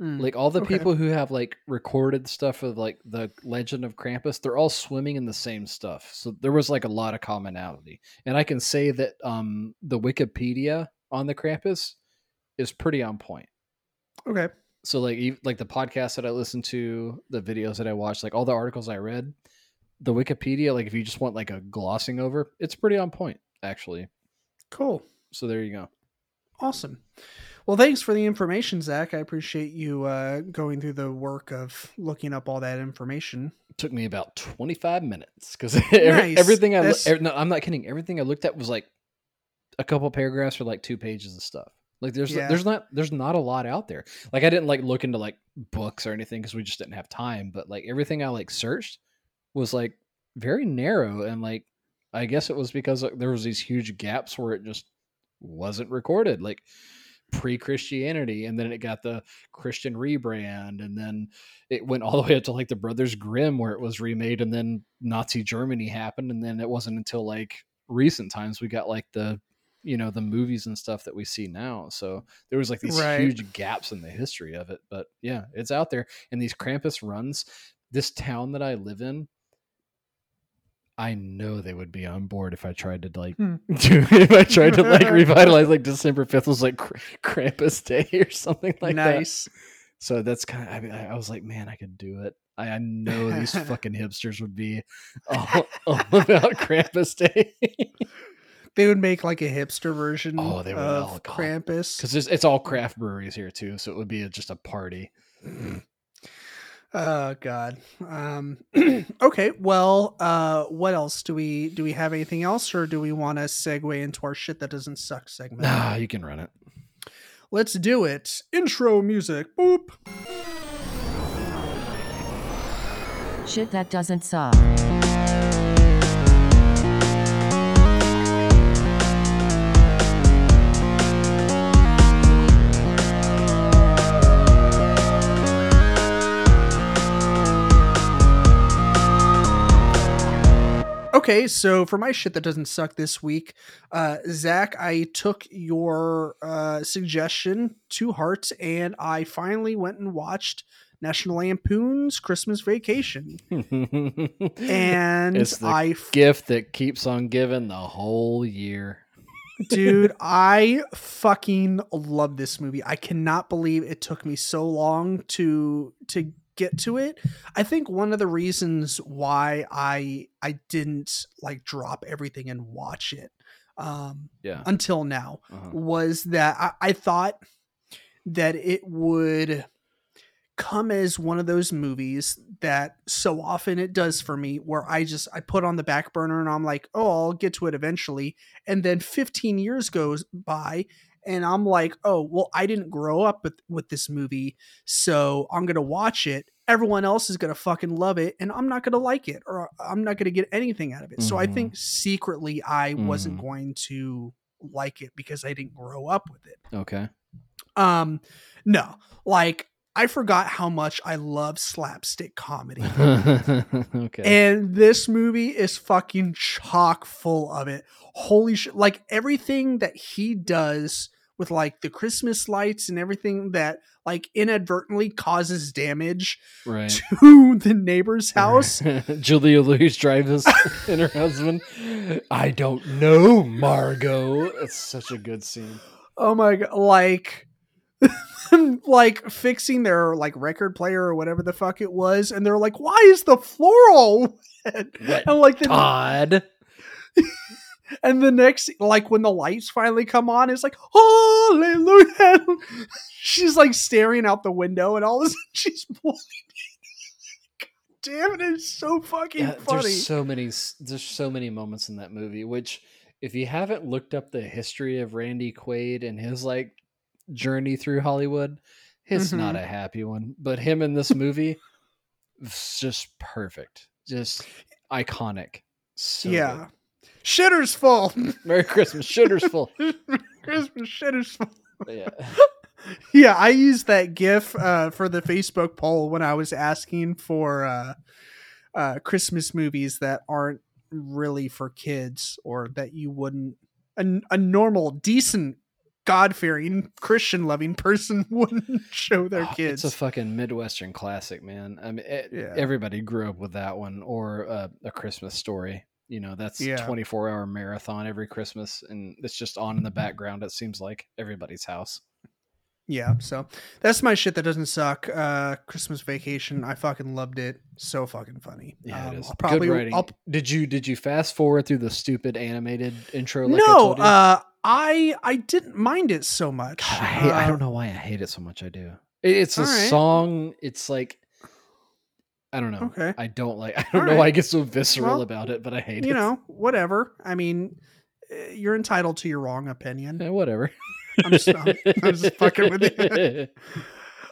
Mm, Like all the okay. people who have like recorded stuff of like the Legend of Krampus, they're all swimming in the same stuff. So there was like a lot of commonality, and I can say that um the Wikipedia on the Krampus is pretty on point. okay. So like like the podcast that I listened to, the videos that I watched, like all the articles I read, the Wikipedia, like if you just want like a glossing over, it's pretty on point actually. Cool. So there you go. Awesome. Well, thanks for the information, Zach. I appreciate you uh, going through the work of looking up all that information. It took me about 25 minutes because <laughs> Nice. everything I That's- er, no, I'm not kidding. Everything I looked at was like a couple paragraphs or like two pages of stuff. Like there's Yeah. there's not there's not a lot out there. Like I didn't like look into like books or anything because we just didn't have time. But like everything I like searched was like very narrow and like I guess it was because like, there was these huge gaps where it just wasn't recorded. Like pre-christianity and then it got the christian rebrand and then it went all the way up to like the brothers grimm where it was remade and then nazi germany happened and then it wasn't until like recent times we got like the you know the movies and stuff that we see now so there was like these Right. huge gaps in the history of it but yeah it's out there and these krampus runs this town that i live in I know they would be on board if I tried to like Hmm. <laughs> do if I tried to like <laughs> revitalize like December fifth was like Kr- Krampus Day <laughs> or something like that. nice. So that's kind of I, mean, I was like, man, I could do it. I, I know these fucking hipsters would be all, all about Krampus Day They would make like a hipster version Oh, they would. of God. Krampus. because it's, it's all craft breweries here too, so it would be a, just a party. Oh God. Um, <clears throat> okay. Well, uh, what else do we do? We have anything else, or do we want to segue into our shit that doesn't suck segment? Nah, you can run it. Let's do it. Intro music. Boop. Shit that doesn't suck. Okay, so for my shit that doesn't suck this week, uh, Zach, I took your uh, suggestion to heart, and I finally went and watched National Lampoon's Christmas Vacation, <laughs> and It's the I f- gift that keeps on giving the whole year. dude i fucking love this movie i cannot believe it took me so long to to get to it i think one of the reasons why i i didn't like drop everything and watch it um Yeah. until now Uh-huh. was that I, I thought that it would come as one of those movies that so often it does for me where I just I put on the back burner and I'm like, oh, I'll get to it eventually. And then 15 years goes by and I'm like, oh, well, I didn't grow up with, with this movie, so I'm gonna watch it. Everyone else is gonna fucking love it, and I'm not gonna like it, or I'm not gonna get anything out of it. So I think secretly I wasn't Mhm. going to like it because I didn't grow up with it. Okay. Um, no, like I forgot how much I love slapstick comedy. <laughs> okay. And this movie is fucking chock full of it. Holy shit. Like everything that he does with like the Christmas lights and everything that like inadvertently causes damage right. <laughs> to the neighbor's house. <laughs> Julia Louis Dreyfus <laughs> and her husband. I don't know, Margo. It's such a good scene. Oh my god, like like fixing their like record player or whatever the fuck it was, and they're like, "Why is the floral?" wet?" Wet And like the Todd. And the next like when the lights finally come on, it's like, "Hallelujah!" <laughs> She's like staring out the window, and all of a sudden <laughs> she's. God damn it! It's so fucking Yeah, funny. there's so many there's so many moments in that movie which if you haven't looked up the history of Randy Quaid and his like journey through Hollywood it's not Mhm. a happy one but him in this movie just perfect. Just iconic. So yeah. Shitter's full. <laughs> Merry Christmas. Shitter's full. <laughs> Christmas shitter's full. Yeah. <laughs> Yeah, I used that GIF uh, for the Facebook poll when I was asking for uh, uh, Christmas movies that aren't really for kids or that you wouldn't a, a normal, decent, God fearing, Christian loving person wouldn't show their Oh, kids. It's a fucking Midwestern classic, man. I mean, it, Yeah. everybody grew up with that one or uh, a Christmas story. You know, that's Yeah. 24 hour marathon every Christmas, and it's just on in the background. It seems like everybody's house. yeah, so that's my shit that doesn't suck. Uh, Christmas Vacation, I fucking loved it. So fucking funny. Yeah, Um, it is. I'll probably Good writing. I'll, Did you did you fast forward through the stupid animated intro? Like I no, told you? uh, I I didn't mind it so much. God, I, hate, I Uh, don't know why I hate it so much. I do. It- It's a right. song. It's like I don't know. Okay. I don't like. <laughs> I don't All know right. why I get so visceral Well, about it, but I hate it. you know, whatever. I mean, eh, you're entitled to your wrong opinion. Eh, whatever. <laughs> I'm just, I'm, I'm just fucking with you. <laughs>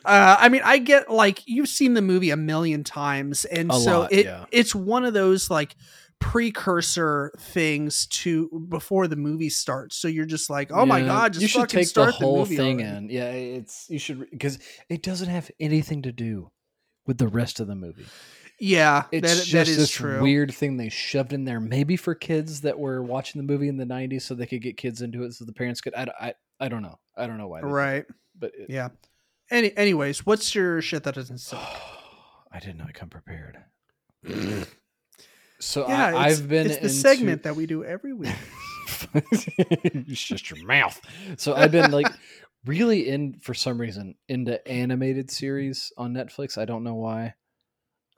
Uh, I mean, I get like you've seen the movie a million times, and A so lot, it yeah. it's one of those like precursor things to before the movie starts. So you're just like, oh my god, just you should fucking take start the whole movie thing already. in. Yeah, it's you should because it doesn't have anything to do with the rest of the movie. Yeah, It's that, just that is this true. weird thing they shoved in there, maybe for kids that were watching the movie in the '90s, so they could get kids into it, so the parents could. I, I, I don't know. I don't know why. did right? but it, Yeah. Any, anyways, what's your shit that doesn't suck? <sighs> I did not come prepared. <laughs> so Yeah, I, I've been it's the into- segment that we do every week. <laughs> it's just your mouth. So I've been like <laughs> really in for some reason into animated series on Netflix. I don't know why.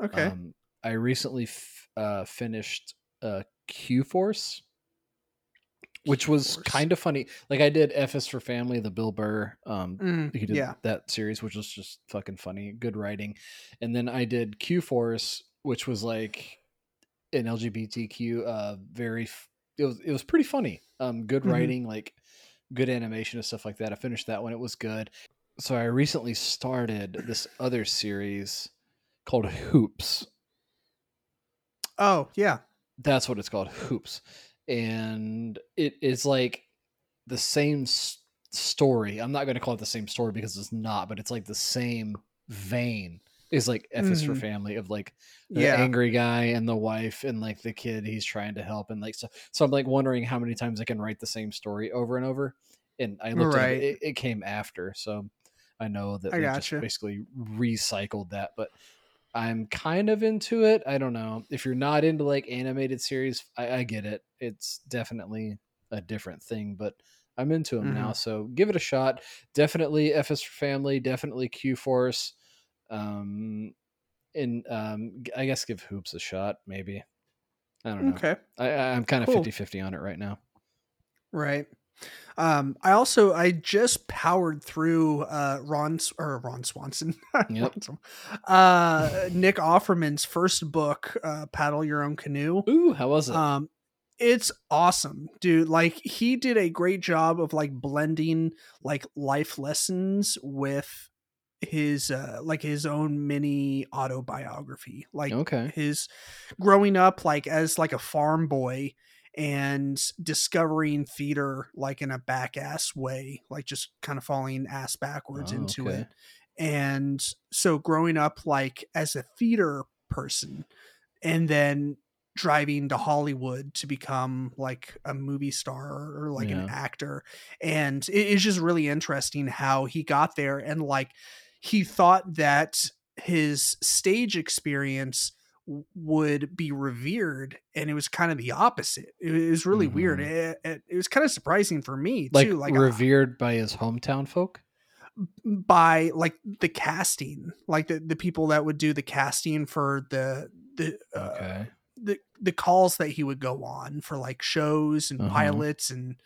Okay. Um, I recently f- uh, finished uh, Q Force, which was kind of funny. Like I did F is for Family, the Bill Burr. Um, Mm, he did yeah. that series, which was just fucking funny, good writing. And then I did Q Force, which was like an LGBTQ, uh, very. F- it was it was pretty funny. Um, good Mhm. writing, like good animation and stuff like that. I finished that one; it was good. So I recently started this other series called Hoops. Oh yeah. That's what it's called, Hoops, and it is like the same story. I'm not going to call it the same story because it's not, but it's like the same vein. Is like F is for Mhm. family of like the Yeah. angry guy and the wife and like the kid he's trying to help and like so. So I'm like wondering how many times I can write the same story over and over. And I looked at it, it, it came after, so I know that I they just basically recycled that. But I'm kind of into it. I don't know if you're not into like animated series. I, I get it. It's definitely a different thing, but I'm into them now. So give it a shot. Definitely F is for Family. Definitely Q Force. Um, and um, I guess give Hoops a shot. Maybe. I don't know. Okay. I, I'm kind of Cool. 50 50 on it right now. Right. Um, I also I just powered through uh Ron or Ron Swanson, <laughs> Yep. Uh Nick Offerman's first book, uh, Paddle Your Own Canoe. Ooh, how was it? Um, it's awesome, dude. Like he did a great job of like blending like life lessons with his uh like his own mini autobiography. Like okay. his growing up like as like a farm boy and discovering theater like in a back ass way, like just kind of falling ass backwards Oh, into okay. it. And so growing up like as a theater person and then driving to Hollywood to become like a movie star or like an actor. And it is just really interesting how he got there and like he thought that his stage experience would be revered and it was kind of the opposite it it was really weird Mhm. it, it, it was kind of surprising for me Like, too like uh, revered by his hometown folk? by like the casting like the, the people that would do the casting for the the uh, Okay. the the calls that he would go on for like shows and Uh-huh. pilots and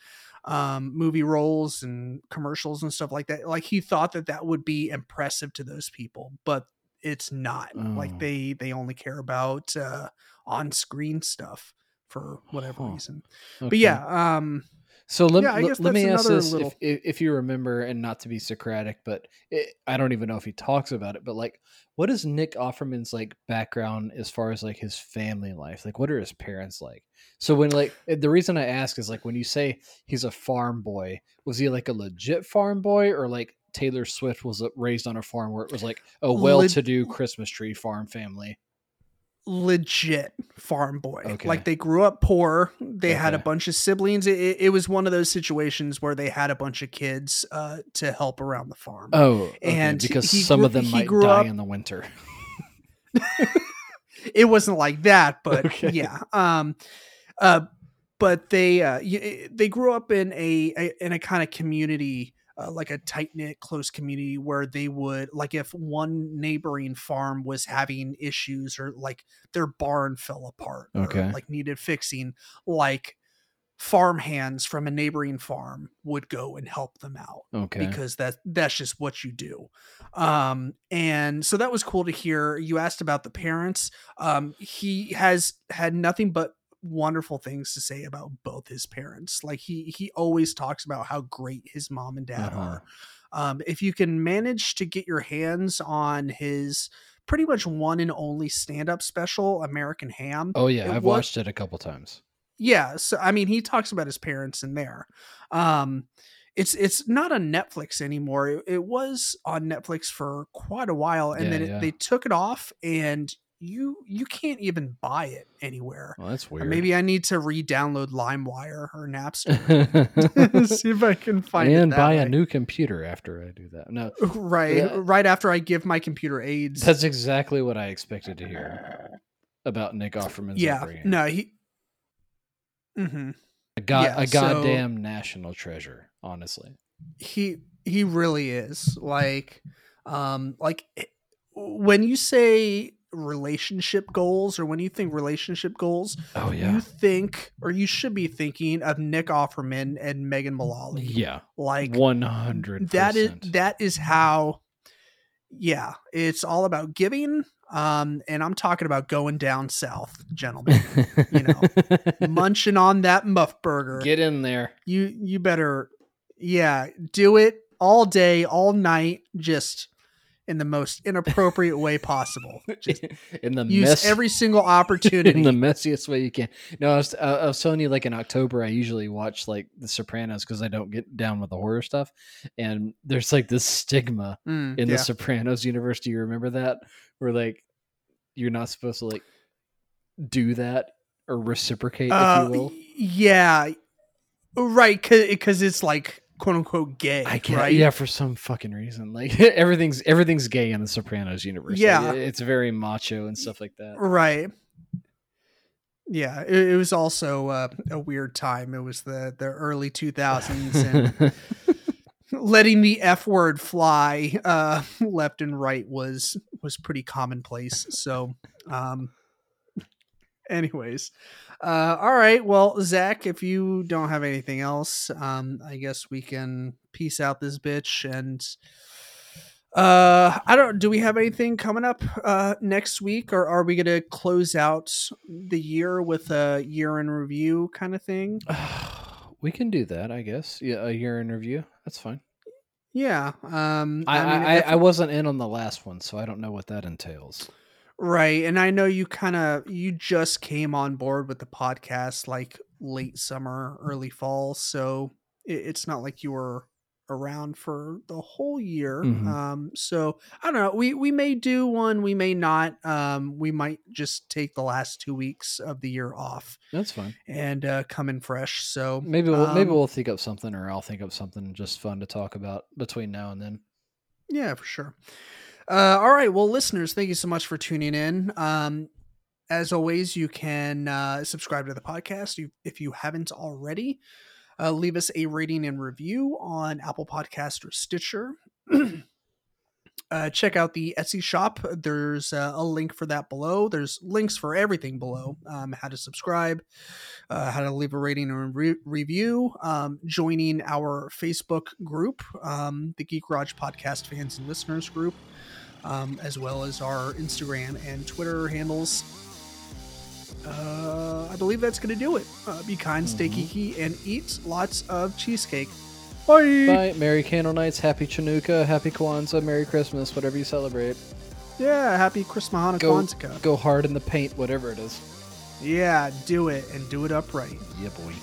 um movie roles and commercials and stuff like that like he thought that that would be impressive to those people but it's not Oh. like they they only care about uh on-screen stuff for whatever Huh. reason okay. but yeah um So let, Yeah, let- let me ask this: little- if, if you remember, and not to be Socratic, but it, I don't even know if he talks about it. But like, what is Nick Offerman's like background as far as like his family life? Like, what are his parents like? So when like eh, the reason I ask is like when you say he's a farm boy, was he like a legit farm boy, or like Taylor Swift was uh, raised on a farm where it was like a well-to-do Christmas tree farm family? Legit farm boy. Okay. Like they grew up poor. They had a bunch of siblings. It, it- was one of those situations where they had a bunch of kids uh, to help around the farm. Oh, okay, And because some grew- of them might die up- in the winter. <laughs> <laughs> it wasn't like that, but Okay. yeah. Um, uh, but they uh, they grew up in a, a in a kind of community. Uh, like a tight knit, close community where they would like if one neighboring farm was having issues or like their barn fell apart, or, Okay. like needed fixing, like farm hands from a neighboring farm would go and help them out Okay. because that that's just what you do um and so that was cool to hear you asked about the parents um he has had nothing but wonderful things to say about both his parents like he he always talks about how great his mom and dad Uh-huh. are um if you can manage to get your hands on his pretty much one and only stand-up special american ham Oh yeah, I've wa- watched it a couple times. yeah so i mean he talks about his parents in there um it's it's not on netflix anymore it, it was on netflix for quite a while and Yeah, then it, yeah. they took it off and you you can't even buy it anywhere Well, that's Uh, weird. maybe i need to re-download limewire or napster <laughs> <laughs> see if i can find and buy a new computer after I do that. No, <laughs> right Yeah. right after i give my computer aids that's exactly what I expected to hear about Nick Offerman's yeah no he Mm-hmm. a, god, yeah, a so- goddamn national treasure. Honestly, he he really is like um like eh, when you say relationship goals or when you think relationship goals oh yeah, you think or you should be thinking of nick offerman and megan mullally yeah, like one hundred. that is that is how yeah it's all about giving um and i'm talking about going down south gentlemen you know, <laughs> munching on that muff burger Get in there. you you better yeah do it all day all night just in the most inappropriate way possible just <laughs> in the use mess, every single opportunity <laughs> in the messiest way you can. No, I was, uh, I was telling you, like in October, I usually watch like The Sopranos because I don't get down with the horror stuff, and there's like this stigma Mm, in yeah. the Sopranos universe. Do you remember that? Where like you're not supposed to like do that or reciprocate, Uh, if you will. yeah right because it's like quote unquote gay I can't. right Yeah, for some fucking reason, like <laughs> everything's everything's gay in the Sopranos universe. Yeah. it- it's very macho and stuff like that. right yeah it, it was also uh, a weird time it was the the early 2000s and <laughs> letting the f word fly uh left and right was was pretty commonplace so um anyways uh all right well zach if you don't have anything else um i guess we can piece out this bitch and uh i don't do we have anything coming up uh next week or are we gonna close out the year with a year in review kind of thing <sighs> we can do that, I guess. Yeah, a year in review. That's fine. yeah um I I, mean, I, if- I wasn't in on the last one, so I don't know what that entails. Right. And I know you kind of you just came on board with the podcast like late summer, early fall, so it, it's not like you were around for the whole year. Mhm. Um so I don't know. We we may do one, we may not. Um we might just take the last 2 weeks of the year off That's fine. and uh come in fresh. So Maybe we'll maybe um, we'll think up something, or I'll think up something just fun to talk about between now and then. Yeah, for sure. Uh, all right. Well, listeners, thank you so much for tuning in. Um, as always, you can uh, subscribe to the podcast if- you haven't already. Uh, leave us a rating and review on Apple Podcast or Stitcher. <clears throat> uh, check out the Etsy shop. There's uh, a link for that below. There's links for everything below. Um, how to subscribe, uh, how to leave a rating and re- review, um, joining our Facebook group, um, the Geek Garage Podcast Fans and Listeners group, um, as well as our Instagram and Twitter handles. uh, I believe that's going to do it. Uh, be kind, stay Mhm. geeky, and eat lots of cheesecake. Bye. Bye. Merry Candle Nights. Happy Chanukah. Happy Kwanzaa. Merry Christmas. Whatever you celebrate. Yeah, happy Christmas, Go, Kwanzaa. go hard in the paint. Whatever it is. Yeah, do it and do it upright. Yeah, boy.